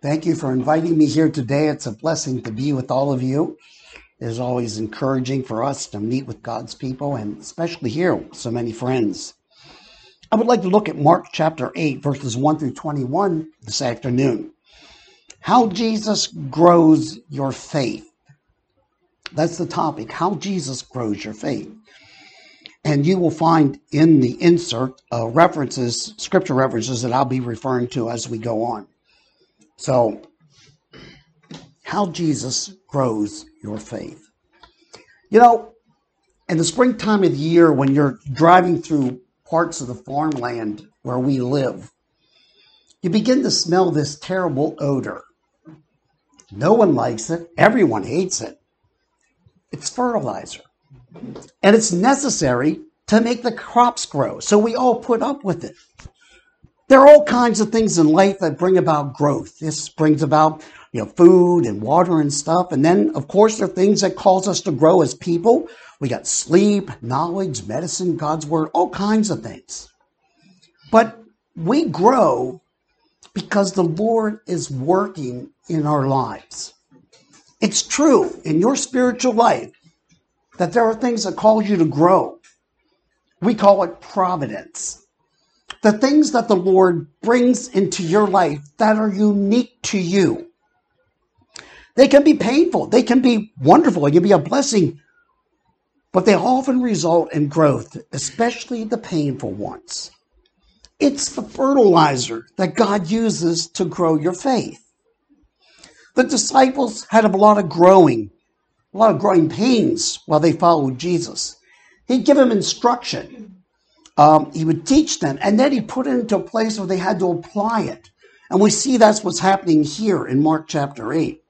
Thank you for inviting me here today. It's a blessing to be with all of you. It is always encouraging for us to meet with God's people and especially here with so many friends. I would like to look at Mark chapter 8, verses 1 through 21 this afternoon. How Jesus grows your faith. That's the topic. How Jesus grows your faith. And you will find in the insert uh, references, scripture references that I'll be referring to as we go on. So, how Jesus grows your faith. You know, in the springtime of the year, when you're driving through parts of the farmland where we live, you begin to smell this terrible odor. No one likes it, everyone hates it. It's fertilizer. And it's necessary to make the crops grow. So we all put up with it. There are all kinds of things in life that bring about growth. This brings about, you know, food and water and stuff. And then, of course, there are things that cause us to grow as people. We got sleep, knowledge, medicine, God's word, all kinds of things. But we grow because the Lord is working in our lives. It's true in your spiritual life that there are things that cause you to grow. We call it providence. The things that the Lord brings into your life that are unique to you. They can be painful, they can be wonderful, it can be a blessing, but they often result in growth, especially the painful ones. It's the fertilizer that God uses to grow your faith. The disciples had a lot of growing, a lot of growing pains while they followed Jesus. He'd give them instruction. Um, he would teach them, and then he put it into a place where they had to apply it. And we see that's what's happening here in Mark chapter 8.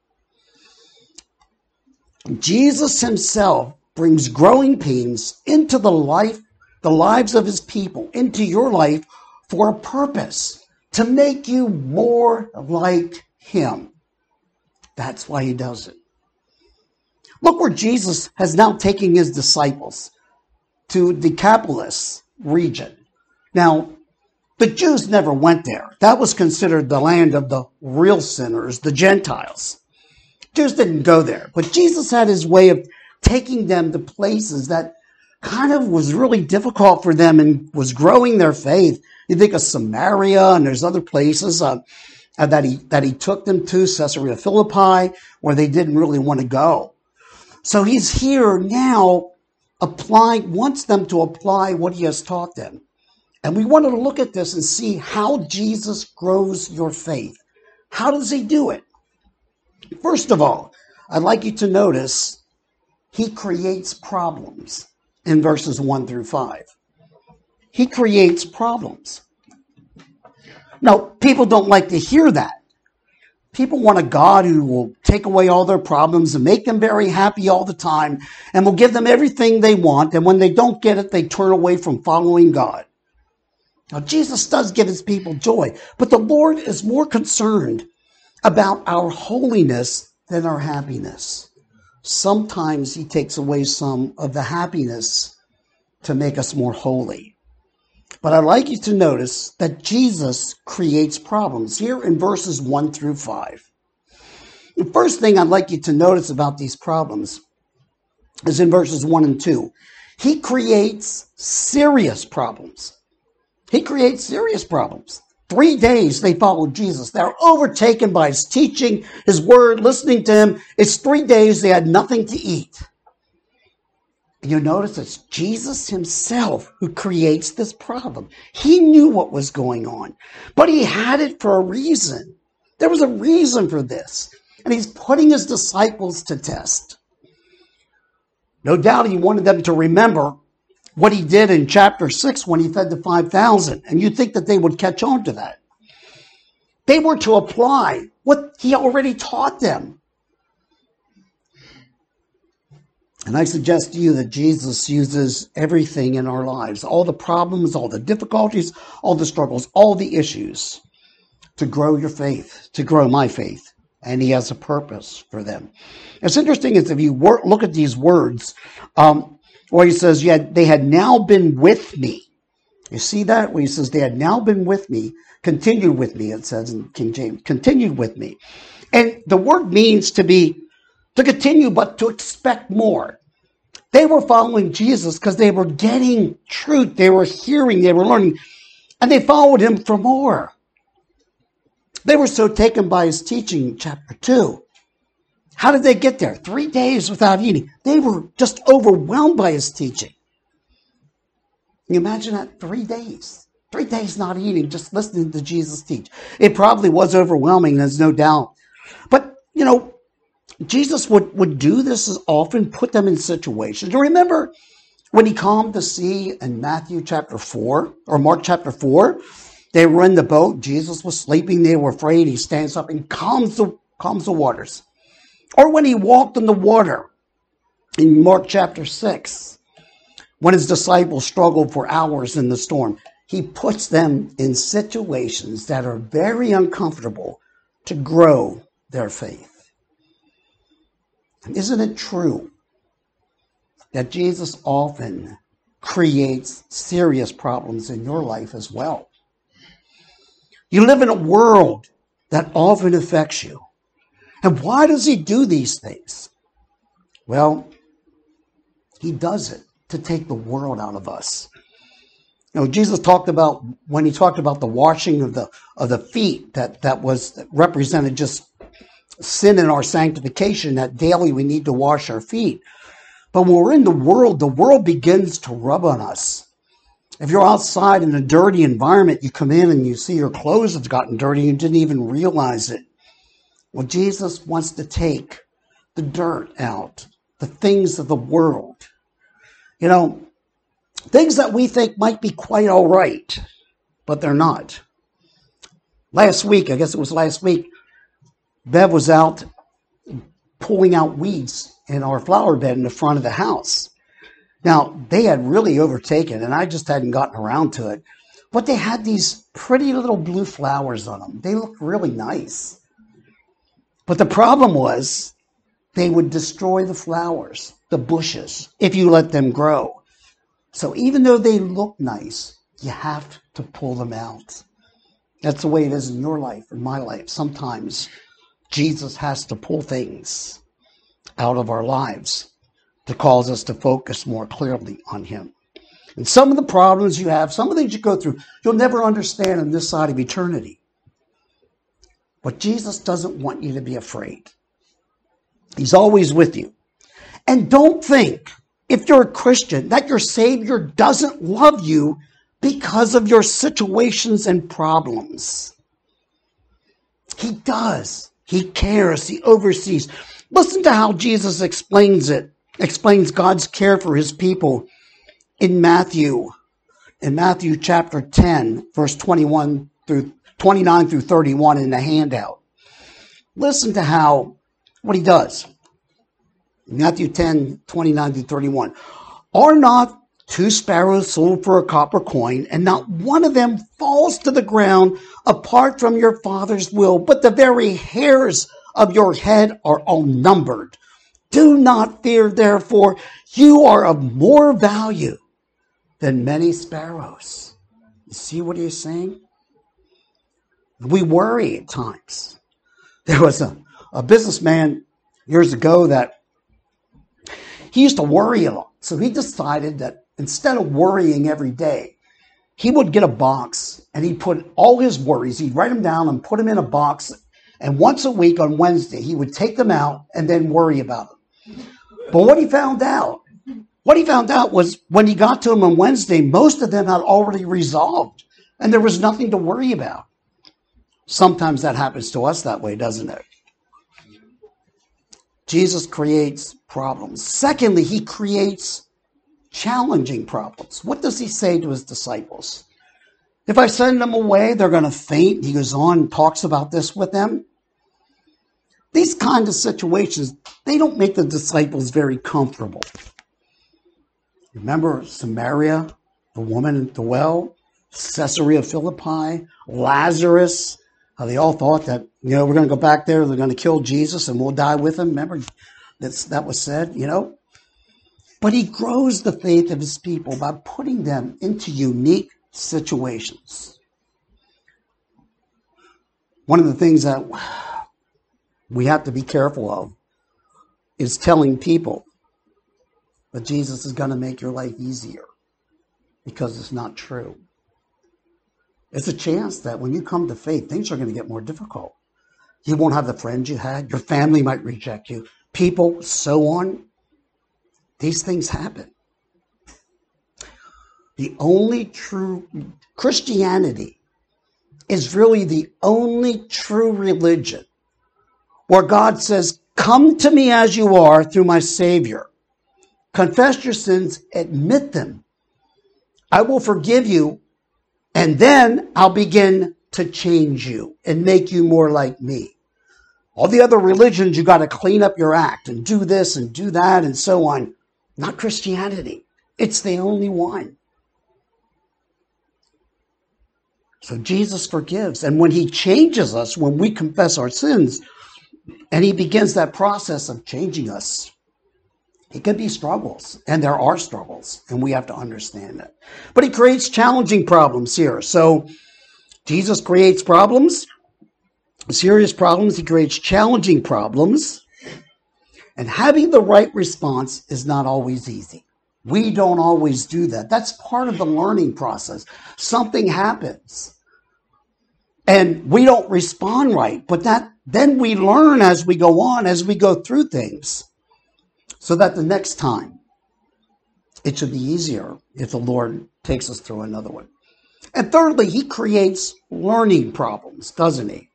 Jesus himself brings growing pains into the life, the lives of his people, into your life for a purpose to make you more like him. That's why he does it. Look where Jesus has now taken his disciples to Decapolis region. Now, the Jews never went there. That was considered the land of the real sinners, the Gentiles. Jews didn't go there, but Jesus had his way of taking them to places that kind of was really difficult for them and was growing their faith. You think of Samaria and there's other places. Uh, uh, that he that he took them to Caesarea Philippi, where they didn't really want to go. So he's here now, applying wants them to apply what he has taught them, and we wanted to look at this and see how Jesus grows your faith. How does he do it? First of all, I'd like you to notice he creates problems in verses one through five. He creates problems. Now, people don't like to hear that. People want a God who will take away all their problems and make them very happy all the time and will give them everything they want. And when they don't get it, they turn away from following God. Now, Jesus does give his people joy, but the Lord is more concerned about our holiness than our happiness. Sometimes he takes away some of the happiness to make us more holy. But I'd like you to notice that Jesus creates problems here in verses 1 through 5. The first thing I'd like you to notice about these problems is in verses 1 and 2. He creates serious problems. He creates serious problems. Three days they followed Jesus. They're overtaken by his teaching, his word, listening to him. It's three days they had nothing to eat. You notice it's Jesus himself who creates this problem. He knew what was going on, but he had it for a reason. There was a reason for this. And he's putting his disciples to test. No doubt he wanted them to remember what he did in chapter 6 when he fed the 5,000. And you'd think that they would catch on to that. They were to apply what he already taught them. And I suggest to you that Jesus uses everything in our lives, all the problems, all the difficulties, all the struggles, all the issues to grow your faith, to grow my faith. And he has a purpose for them. It's interesting is if you look at these words, um, where he says, yeah, they had now been with me. You see that? Where he says, They had now been with me, continued with me, it says in King James, continued with me. And the word means to be, to continue, but to expect more. They were following Jesus because they were getting truth, they were hearing, they were learning, and they followed him for more. They were so taken by his teaching, chapter 2. How did they get there? Three days without eating. They were just overwhelmed by his teaching. Can you imagine that? Three days. Three days not eating, just listening to Jesus teach. It probably was overwhelming, there's no doubt. But, you know, Jesus would, would do this as often, put them in situations. You remember when he calmed the sea in Matthew chapter 4 or Mark chapter 4? They were in the boat. Jesus was sleeping. They were afraid. He stands up and calms the, calms the waters. Or when he walked in the water in Mark chapter 6, when his disciples struggled for hours in the storm, he puts them in situations that are very uncomfortable to grow their faith. Isn't it true that Jesus often creates serious problems in your life as well? You live in a world that often affects you. And why does he do these things? Well, he does it to take the world out of us. You know, Jesus talked about when he talked about the washing of the of the feet that that was represented just sin in our sanctification that daily we need to wash our feet. But when we're in the world, the world begins to rub on us. If you're outside in a dirty environment, you come in and you see your clothes have gotten dirty, you didn't even realize it. Well, Jesus wants to take the dirt out, the things of the world. You know, things that we think might be quite all right, but they're not. Last week, I guess it was last week, Bev was out pulling out weeds in our flower bed in the front of the house. Now, they had really overtaken, and I just hadn't gotten around to it. But they had these pretty little blue flowers on them. They looked really nice. But the problem was they would destroy the flowers, the bushes, if you let them grow. So even though they look nice, you have to pull them out. That's the way it is in your life, in my life. Sometimes Jesus has to pull things out of our lives to cause us to focus more clearly on Him. And some of the problems you have, some of the things you go through, you'll never understand on this side of eternity. But Jesus doesn't want you to be afraid. He's always with you. And don't think, if you're a Christian, that your Savior doesn't love you because of your situations and problems. He does. He cares. He oversees. Listen to how Jesus explains it explains God's care for his people in Matthew, in Matthew chapter 10, verse 21 through 29 through 31 in the handout. Listen to how, what he does. Matthew 10, 29 through 31. Are not two sparrows sold for a copper coin, and not one of them falls to the ground apart from your Father's will, but the very hairs of your head are all numbered. Do not fear, therefore, you are of more value than many sparrows. You see what he's saying? We worry at times. There was a, a businessman years ago that he used to worry a lot. So he decided that instead of worrying every day, he would get a box and he'd put all his worries, he'd write them down and put them in a box. And once a week on Wednesday, he would take them out and then worry about them. But what he found out, what he found out was when he got to them on Wednesday, most of them had already resolved and there was nothing to worry about. Sometimes that happens to us that way, doesn't it? Jesus creates problems. Secondly, he creates challenging problems. What does he say to his disciples? If I send them away, they're going to faint. He goes on talks about this with them. These kind of situations, they don't make the disciples very comfortable. Remember Samaria, the woman at the well, Caesarea Philippi, Lazarus, how they all thought that, you know, we're going to go back there, they're going to kill Jesus and we'll die with him. Remember that's, that was said, you know? But he grows the faith of his people by putting them into unique situations. One of the things that we have to be careful of is telling people that Jesus is going to make your life easier because it's not true. It's a chance that when you come to faith, things are going to get more difficult. You won't have the friends you had. Your family might reject you. People, so on. These things happen. The only true Christianity is really the only true religion where God says, Come to me as you are through my Savior. Confess your sins, admit them. I will forgive you, and then I'll begin to change you and make you more like me. All the other religions, you got to clean up your act and do this and do that and so on. Not Christianity. It's the only one. So Jesus forgives. And when he changes us, when we confess our sins, and he begins that process of changing us, it can be struggles, and there are struggles, and we have to understand that. But he creates challenging problems here. So Jesus creates problems, serious problems, he creates challenging problems. And having the right response is not always easy. We don't always do that. That's part of the learning process. Something happens and we don't respond right, but that then we learn as we go on, as we go through things so that the next time it should be easier if the Lord takes us through another one. And thirdly, he creates learning problems, doesn't he?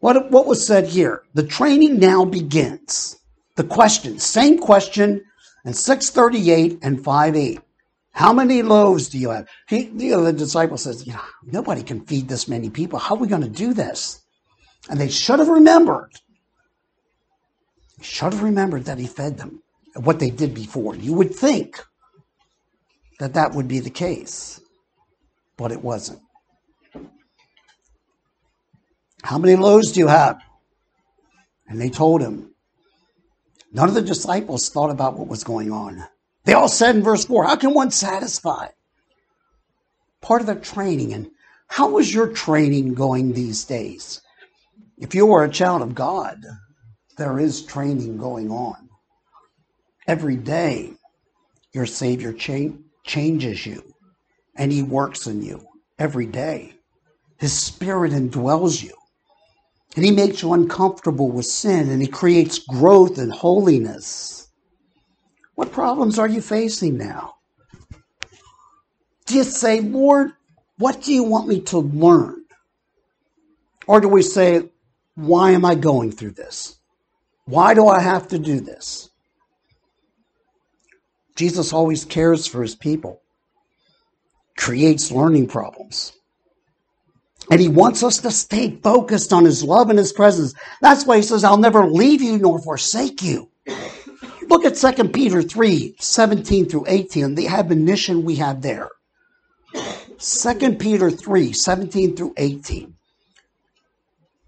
What, what was said here? The training now begins. The question, same question in 638 and 58. How many loaves do you have? He, you know, the disciple says, you know, nobody can feed this many people. How are we going to do this? And they should have remembered should have remembered that he fed them, what they did before. You would think that that would be the case, but it wasn't. How many loaves do you have? And they told him. None of the disciples thought about what was going on. They all said in verse 4, How can one satisfy? Part of their training. And how was your training going these days? If you are a child of God, there is training going on. Every day, your Savior cha- changes you and He works in you every day. His Spirit indwells you and He makes you uncomfortable with sin and He creates growth and holiness. What problems are you facing now? Do you say, Lord, what do you want me to learn? Or do we say, why am I going through this? Why do I have to do this? Jesus always cares for his people, creates learning problems. And he wants us to stay focused on his love and his presence. That's why he says, I'll never leave you nor forsake you. Look at 2 Peter 3 17 through 18, the admonition we have there. 2 Peter 3 17 through 18.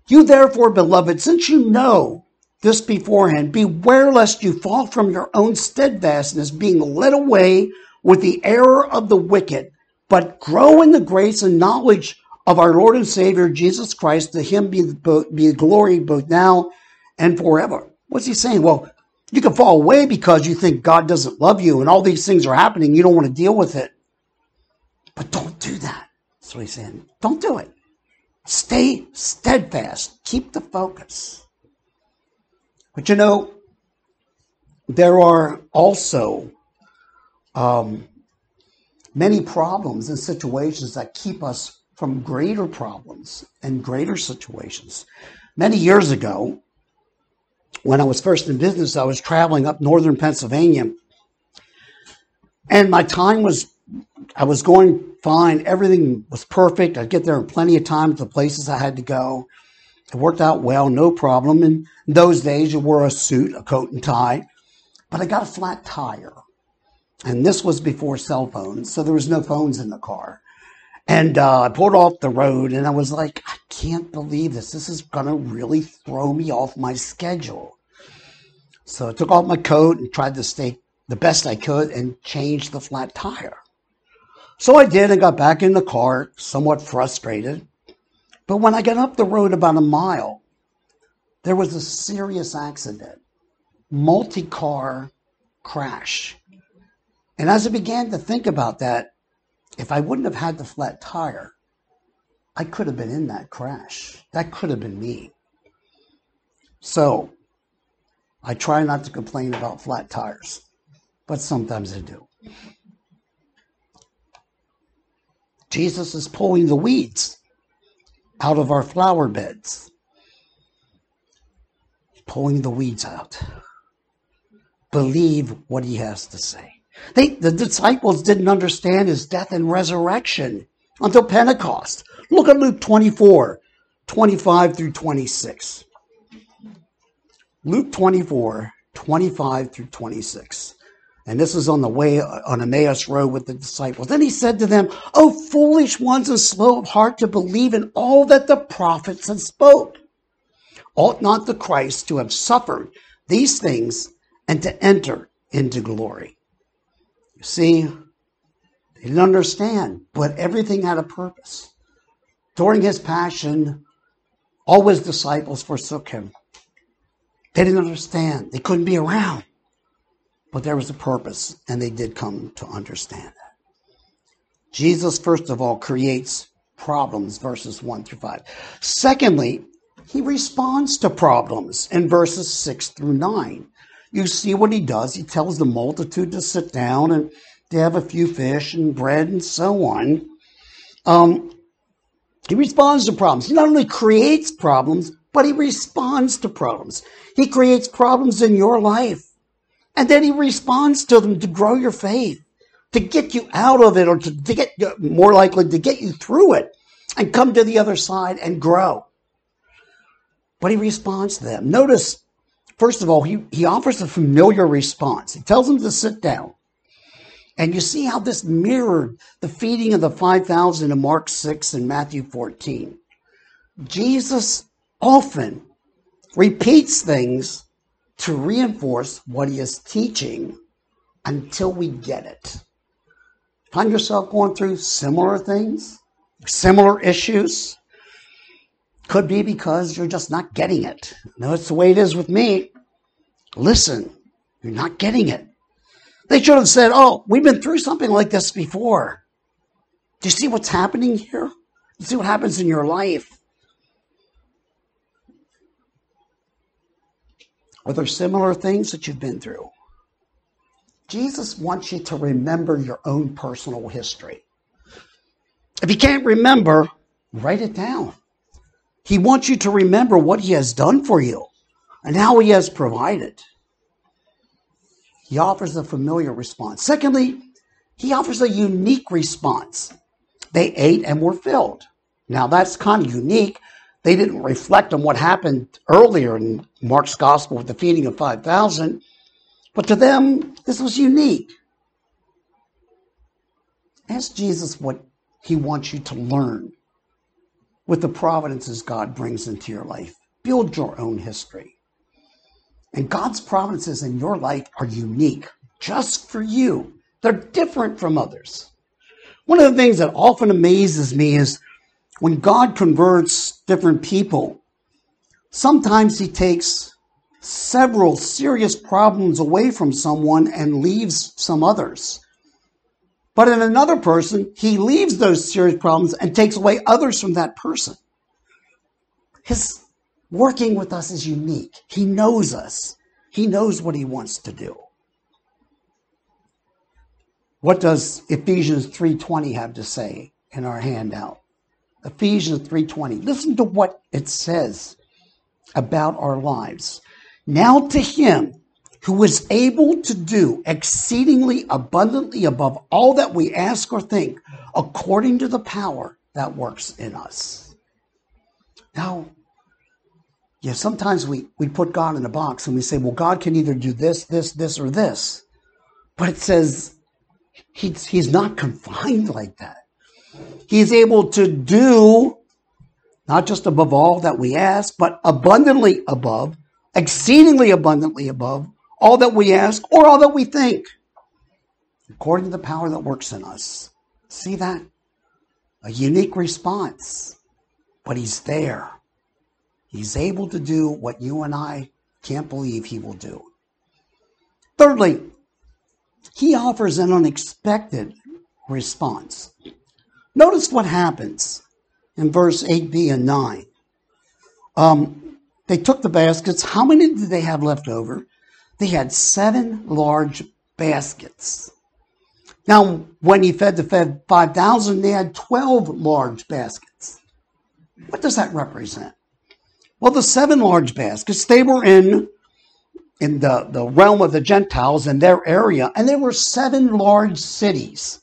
You therefore, beloved, since you know this beforehand. Beware lest you fall from your own steadfastness, being led away with the error of the wicked, but grow in the grace and knowledge of our Lord and Savior Jesus Christ. To him be, be glory both now and forever. What's he saying? Well, you can fall away because you think God doesn't love you and all these things are happening. You don't want to deal with it. But don't do that. That's what he's saying. Don't do it. Stay steadfast. Keep the focus. But you know, there are also um, many problems and situations that keep us from greater problems and greater situations. Many years ago, when I was first in business, I was traveling up northern Pennsylvania, and my time was, I was going fine. Everything was perfect. I'd get there in plenty of time to the places I had to go. It worked out well, no problem. In those days, you wore a suit, a coat and tie, but I got a flat tire. And this was before cell phones, so there was no phones in the car. And uh, I pulled off the road, and I was like, I can't believe this. This is going to really throw me off my schedule. So I took off my coat and tried to stay the best I could and changed the flat tire. So I did and got back in the car, somewhat frustrated. But when I got up the road about a mile, there was a serious accident, multi car crash. And as I began to think about that, if I wouldn't have had the flat tire, I could have been in that crash. That could have been me. So I try not to complain about flat tires, but sometimes I do. Jesus is pulling the weeds out of our flower beds, pulling the weeds out. Believe what he has to say. They, the disciples didn't understand his death and resurrection until Pentecost. Look at Luke 24, 25 through 26. Luke 24, 25 through 26. And this is on the way on Emmaus Road with the disciples. Then he said to them, O foolish ones and slow of heart to believe in all that the prophets have spoke. Ought not the Christ to have suffered these things and to enter into glory? You see, they didn't understand, but everything had a purpose. During his passion, all his disciples forsook him. They didn't understand. They couldn't be around. But there was a purpose, and they did come to understand that. Jesus, first of all, creates problems, verses 1 through 5. Secondly, he responds to problems in verses 6 through 9. You see what he does. He tells the multitude to sit down and to have a few fish and bread and so on. Um, he responds to problems. He not only creates problems, but he responds to problems. He creates problems in your life. And then he responds to them to grow your faith, to get you out of it, or to, to get more likely to get you through it and come to the other side and grow. But he responds to them. Notice, first of all, he, he offers a familiar response. He tells them to sit down. And you see how this mirrored the feeding of the 5,000 in Mark 6 and Matthew 14. Jesus often repeats things to reinforce what he is teaching until we get it. Find yourself going through similar things, similar issues. Could be because you're just not getting it. No, it's the way it is with me. Listen, you're not getting it. They should have said, Oh, we've been through something like this before. Do you see what's happening here? You see what happens in your life? Are there similar things that you've been through? Jesus wants you to remember your own personal history. If you can't remember, write it down. He wants you to remember what he has done for you and how he has provided. He offers a familiar response. Secondly, he offers a unique response. They ate and were filled. Now that's kind of unique they didn't reflect on what happened earlier in Mark's gospel with the feeding of 5,000, but to them, this was unique. Ask Jesus what he wants you to learn with the providences God brings into your life. Build your own history. And God's providences in your life are unique, just for you. They're different from others. One of the things that often amazes me is when God converts different people, sometimes he takes several serious problems away from someone and leaves some others. But in another person, he leaves those serious problems and takes away others from that person. His working with us is unique. He knows us. He knows what he wants to do. What does Ephesians 3:20 have to say in our handout? Ephesians 3:20. Listen to what it says about our lives. Now to him who is able to do exceedingly abundantly above all that we ask or think, according to the power that works in us. Now, yeah, sometimes we, we put God in a box and we say, well, God can either do this, this, this, or this. But it says he's, he's not confined like that. He's able to do not just above all that we ask, but abundantly above, exceedingly abundantly above all that we ask or all that we think, according to the power that works in us. See that? A unique response, but he's there. He's able to do what you and I can't believe he will do. Thirdly, he offers an unexpected response. Notice what happens in verse 8b and 9. Um, they took the baskets. How many did they have left over? They had seven large baskets. Now, when he fed the fed 5,000, they had 12 large baskets. What does that represent? Well, the seven large baskets, they were in, in the, the realm of the Gentiles in their area, and there were seven large cities,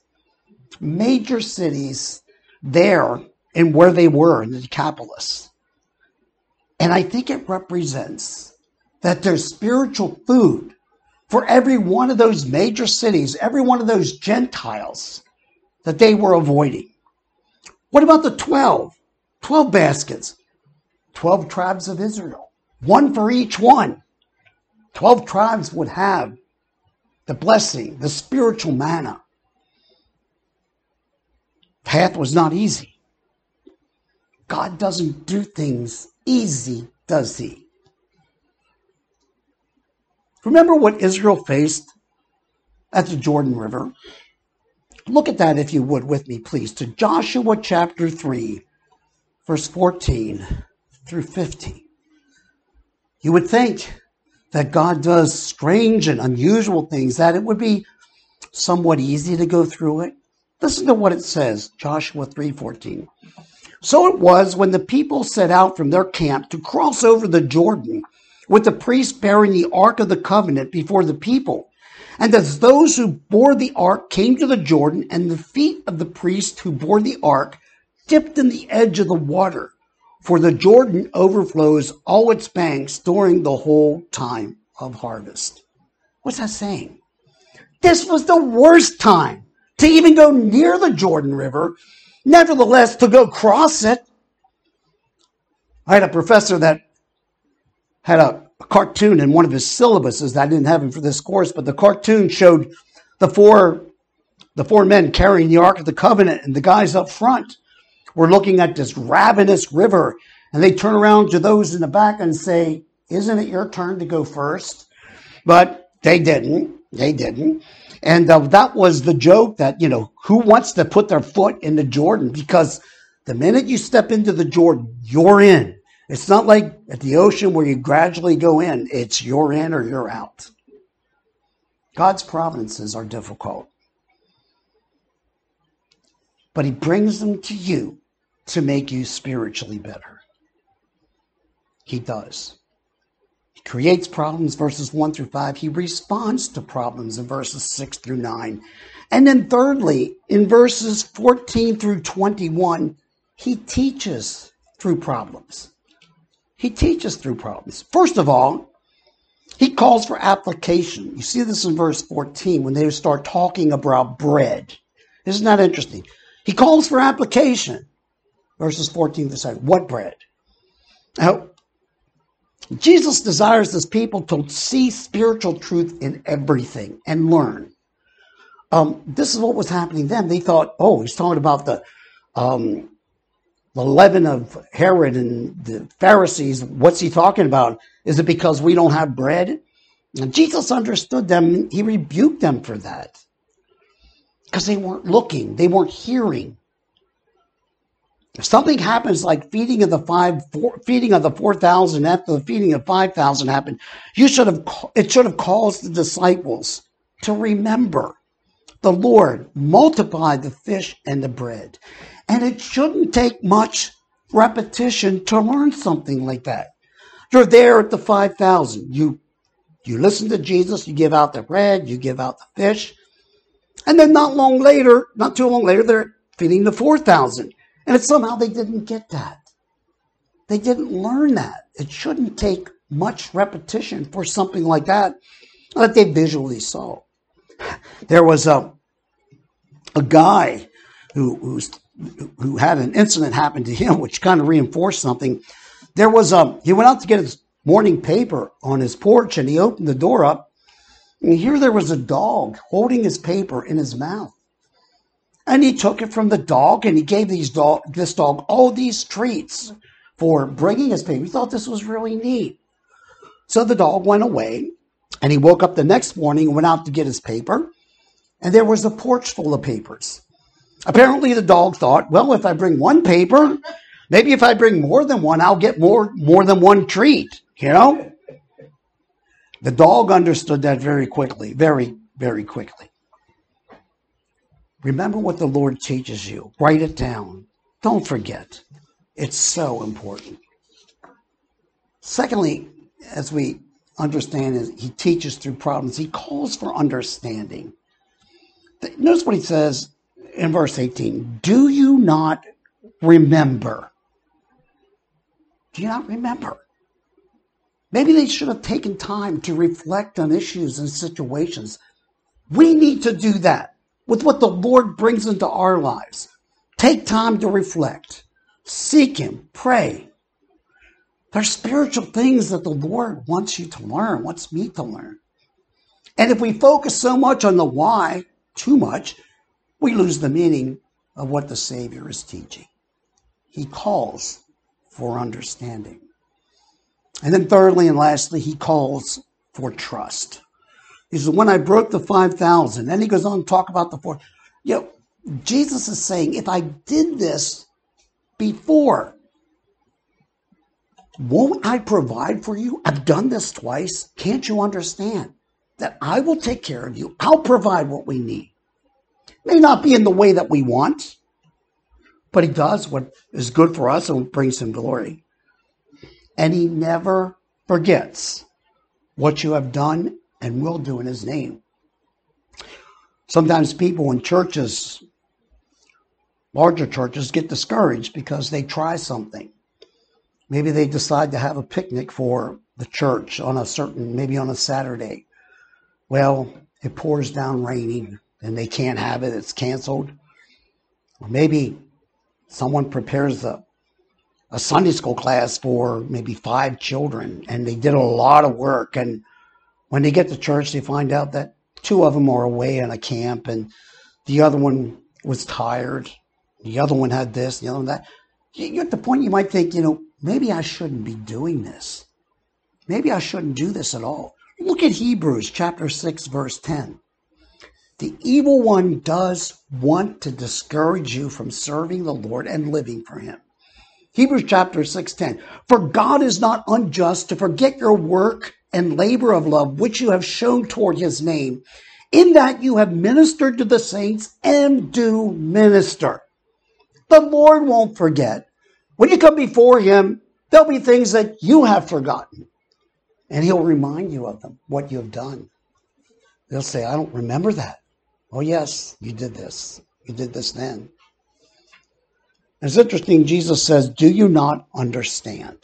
major cities there in where they were in the Decapolis. And I think it represents that there's spiritual food for every one of those major cities, every one of those Gentiles that they were avoiding. What about the 12? 12 baskets. 12 tribes of Israel, one for each one. 12 tribes would have the blessing, the spiritual manna. Path was not easy. God doesn't do things easy, does he? Remember what Israel faced at the Jordan River? Look at that, if you would, with me, please, to Joshua chapter 3, verse 14 through 50. You would think that God does strange and unusual things, that it would be somewhat easy to go through it. Listen to what it says, Joshua 3:14. So it was when the people set out from their camp to cross over the Jordan, with the priest bearing the ark of the covenant before the people. And as those who bore the ark came to the Jordan, and the feet of the priest who bore the ark dipped in the edge of the water, for the Jordan overflows all its banks during the whole time of harvest. What's that saying? This was the worst time to even go near the Jordan River, nevertheless, to go cross it. I had a professor that had a, cartoon in one of his syllabuses that I didn't have him for this course, but the cartoon showed the four the four men carrying the Ark of the Covenant and the guys up front we're looking at this ravenous river, and they turn around to those in the back and say, Isn't it your turn to go first? But they didn't. They didn't. And uh, that was the joke that, you know, who wants to put their foot in the Jordan? Because the minute you step into the Jordan, you're in. It's not like at the ocean where you gradually go in, it's you're in or you're out. God's providences are difficult, but He brings them to you to make you spiritually better. He does. He creates problems, verses 1 through 5. He responds to problems in verses 6 through 9. And then, thirdly, in verses 14 through 21, he teaches through problems. He teaches through problems. First of all, he calls for application. You see this in verse 14 when they start talking about bread. Isn't that interesting? He calls for application verses 14 to 7. What bread? Now, Jesus desires his people to see spiritual truth in everything and learn. Um, this is what was happening then. They thought, oh, he's talking about the um, the leaven of Herod and the Pharisees. What's he talking about? Is it because we don't have bread? And Jesus understood them. He rebuked them for that because they weren't looking, they weren't hearing. Something happens like feeding of the five, four, feeding of the four thousand after the feeding of five thousand happened, you should have it should have caused the disciples to remember the Lord multiplied the fish and the bread, and it shouldn't take much repetition to learn something like that. You're there at the five thousand. You you listen to Jesus. You give out the bread. You give out the fish, and then not long later, not too long later, they're feeding the four thousand and it's somehow they didn't get that. They didn't learn that. It shouldn't take much repetition for something like that that they visually saw. There was a, a guy who, who had an incident happen to him, which kind of reinforced something. There was a, he went out to get his morning paper on his porch and he opened the door up and here there was a dog holding his paper in his mouth. And he took it from the dog and he gave these dog, this dog all these treats for bringing his baby. He thought this was really neat. So the dog went away and he woke up the next morning and went out to get his paper. And there was a porch full of papers. Apparently the dog thought, well, if I bring one paper, maybe if I bring more than one, I'll get more, more than one treat, you know? The dog understood that very quickly, very, very quickly. Remember what the Lord teaches you. Write it down. Don't forget. It's so important. Secondly, as we understand he teaches through problems. He calls for understanding. Notice what he says in verse 18. Do you not remember? Do you not remember? Maybe they should have taken time to reflect on issues and situations. We need to do that with what the Lord brings into our lives. Take time to reflect, seek Him, pray. There's spiritual things that the Lord wants you to learn, wants me to learn. And if we focus so much on the why, too much, we lose the meaning of what the Savior is teaching. He calls for understanding. And then thirdly and lastly, he calls for trust. He says, when I broke the 5,000, then he goes on to talk about the four. You know, Jesus is saying, if I did this before, won't I provide for you? I've done this twice. Can't you understand that I will take care of you? I'll provide what we need. May not be in the way that we want, but he does what is good for us and brings him glory and he never forgets what you have done and will do in his name. Sometimes people in churches, larger churches, get discouraged because they try something. Maybe they decide to have a picnic for the church on a certain, maybe on a Saturday. Well, it pours down raining and they can't have it, it's canceled. Or maybe someone prepares a a Sunday school class for maybe five children, and they did a lot of work. And when they get to church, they find out that two of them are away in a camp, and the other one was tired. The other one had this, the other one that. You're at the point you might think, you know, maybe I shouldn't be doing this. Maybe I shouldn't do this at all. Look at Hebrews chapter 6, verse 10. The evil one does want to discourage you from serving the Lord and living for him. Hebrews chapter 6:10. For God is not unjust to forget your work and labor of love which you have shown toward his name, in that you have ministered to the saints and do minister. The Lord won't forget. When you come before him, there'll be things that you have forgotten. And he'll remind you of them, what you have done. They'll say, I don't remember that. Oh, yes, you did this. You did this then. It's interesting, Jesus says, Do you not understand?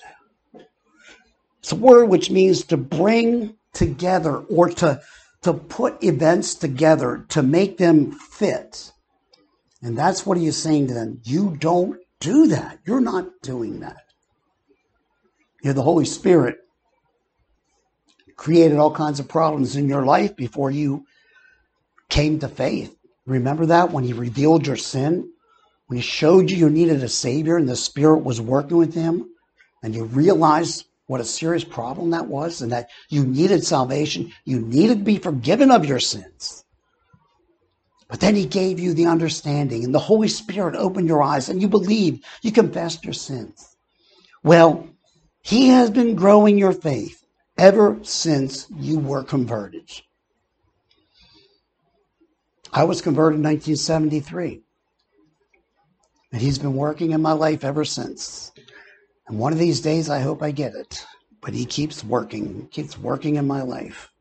It's a word which means to bring together or to, to put events together to make them fit. And that's what he is saying to them. You don't do that. You're not doing that. You know, the Holy Spirit created all kinds of problems in your life before you came to faith. Remember that when he revealed your sin? when he showed you you needed a savior and the spirit was working with him and you realized what a serious problem that was and that you needed salvation, you needed to be forgiven of your sins. But then he gave you the understanding and the Holy Spirit opened your eyes and you believed, you confessed your sins. Well, he has been growing your faith ever since you were converted. I was converted in 1973. And he's been working in my life ever since. And one of these days, I hope I get it. But he keeps working, keeps working in my life.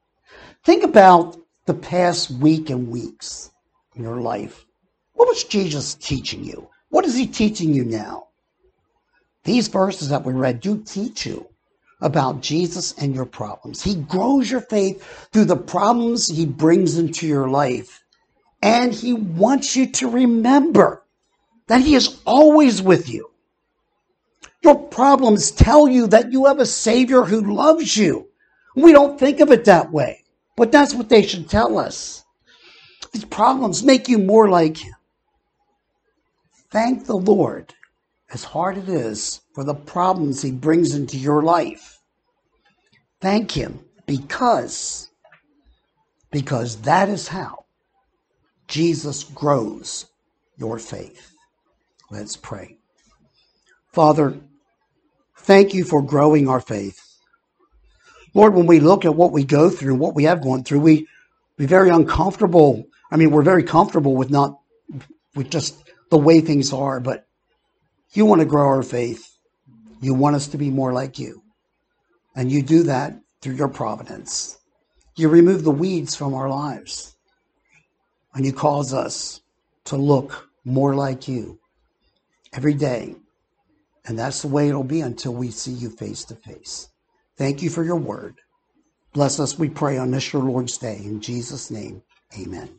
Think about the past week and weeks in your life. What was Jesus teaching you? What is he teaching you now? These verses that we read do teach you about Jesus and your problems. He grows your faith through the problems he brings into your life. And he wants you to remember that He is always with you. Your problems tell you that you have a Savior who loves you. We don't think of it that way, but that's what they should tell us. These problems make you more like Him. thank the Lord, as hard it is, for the problems He brings into your life. Thank Him because, because that is how Jesus grows your faith. Let's pray. Father, thank you for growing our faith. Lord, when we look at what we go through, what we have gone through, we be very uncomfortable. I mean, we're very comfortable with not with just the way things are, but you want to grow our faith. You want us to be more like you. And you do that through your providence. You remove the weeds from our lives. And you cause us to look more like you every day. And that's the way it'll be until we see you face to face. Thank you for your word. Bless us, we pray, on this your Lord's day. In Jesus' name, amen.